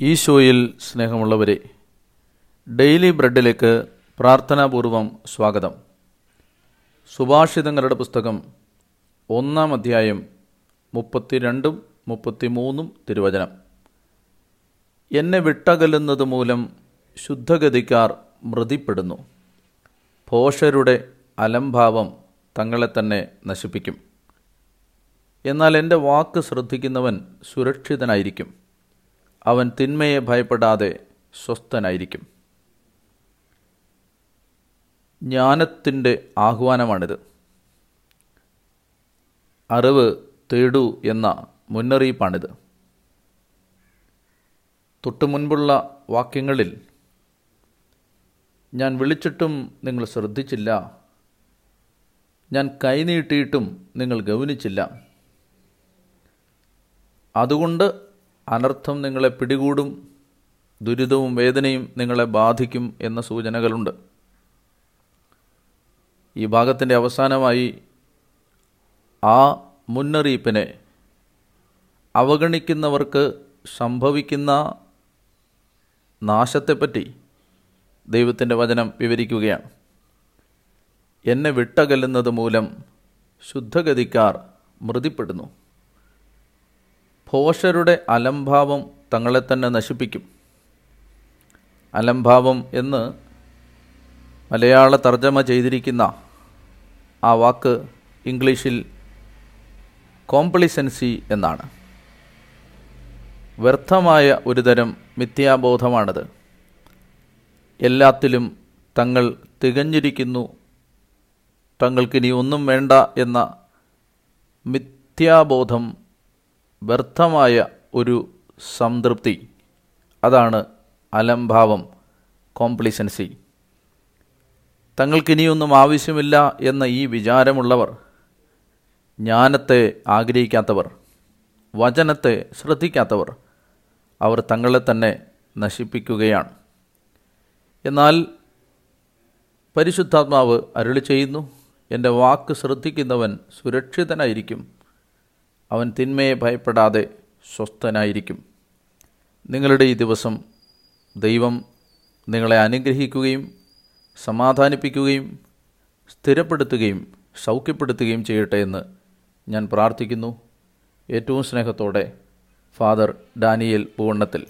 ഈശോയിൽ സ്നേഹമുള്ളവരെ ഡെയിലി ബ്രെഡിലേക്ക് പ്രാർത്ഥനാപൂർവം സ്വാഗതം. സുഭാഷിതങ്ങളുടെ പുസ്തകം ഒന്നാം അധ്യായം മുപ്പത്തിരണ്ടും മുപ്പത്തിമൂന്നും തിരുവചനം. എന്നെ വിട്ടകലുന്നത് മൂലം ശുദ്ധഗതിക്കാർ മൃതിപ്പെടുന്നു. ഭോഷരുടെ അലംഭാവം തങ്ങളെ തന്നെ നശിപ്പിക്കും. എന്നാൽ എന്റെ വാക്ക് ശ്രദ്ധിക്കുന്നവൻ സുരക്ഷിതനായിരിക്കും. അവൻ തിന്മയെ ഭയപ്പെടാതെ സ്വസ്ഥനായിരിക്കും. ജ്ഞാനത്തിന്റെ ആഹ്വാനമാണിത്. അറിവ് തേടൂ എന്ന മുന്നറിയിപ്പാണിത്. തൊട്ടു മുൻപുള്ള വാക്യങ്ങളിൽ ഞാൻ വിളിച്ചിട്ടും നിങ്ങൾ ശ്രദ്ധിച്ചില്ല. ഞാൻ കൈനീട്ടിയിട്ടും നിങ്ങൾ ഗൗനിച്ചില്ല. അതുകൊണ്ട് അനർത്ഥം നിങ്ങളെ പിടികൂടും ദുരിതവും വേദനയും നിങ്ങളെ ബാധിക്കും എന്ന സൂചനകളുണ്ട്. ഈ ഭാഗത്തിന്റെ അവസാനമായി ആ മുന്നറിയിപ്പിനെ അവഗണിക്കുന്നവർക്ക് സംഭവിക്കുന്ന നാശത്തെപ്പറ്റി ദൈവത്തിന്റെ വചനം വിവരിക്കുകയാണ്. എന്നെ വിട്ടകലുന്നത് മൂലം ശുദ്ധഗതിക്കാർ മൃതിപ്പെടുന്നു. ഭോഷരുടെ അലംഭാവം തങ്ങളെ തന്നെ നശിപ്പിക്കും. അലംഭാവം എന്ന് മലയാള തർജമ ചെയ്തിരിക്കുന്ന ആ വാക്ക് ഇംഗ്ലീഷിൽ കോംപ്ലിസൻസി എന്നാണ്. വ്യർത്ഥമായ ഒരുതരം മിഥ്യാബോധമാണത്. എല്ലാത്തിലും തങ്ങൾ തികഞ്ഞിരിക്കുന്നു. തങ്ങൾക്കിനി ഒന്നും വേണ്ട എന്ന മിഥ്യാബോധം വ്യർത്ഥമായ ഒരു സംതൃപ്തി. അതാണ് അലംഭാവം കോംപ്ലിസൻസി തങ്ങൾക്കിനിയൊന്നും ആവശ്യമില്ല എന്ന ഈ വിചാരമുള്ളവർ ജ്ഞാനത്തെ ആഗ്രഹിക്കാത്തവർ വചനത്തെ ശ്രദ്ധിക്കാത്തവർ അവർ തങ്ങളെ തന്നെ നശിപ്പിക്കുകയാണ്. എന്നാൽ പരിശുദ്ധാത്മാവ് അരുളി ചെയ്യുന്നു എന്റെ വാക്ക് ശ്രദ്ധിക്കുന്നവൻ സുരക്ഷിതനായിരിക്കും. അവൻ തിന്മയെ ഭയപ്പെടാതെ സ്വസ്ഥനായിരിക്കും. നിങ്ങളുടെ ഈ ദിവസം ദൈവം നിങ്ങളെ അനുഗ്രഹിക്കുകയും സമാധാനിപ്പിക്കുകയും സ്ഥിരപ്പെടുത്തുകയും സൗഖ്യപ്പെടുത്തുകയും ചെയ്യട്ടെ എന്ന് ഞാൻ പ്രാർത്ഥിക്കുന്നു. ഏറ്റവും സ്നേഹത്തോടെ ഫാദർ ഡാനിയൽ പൂവണ്ണത്തിൽ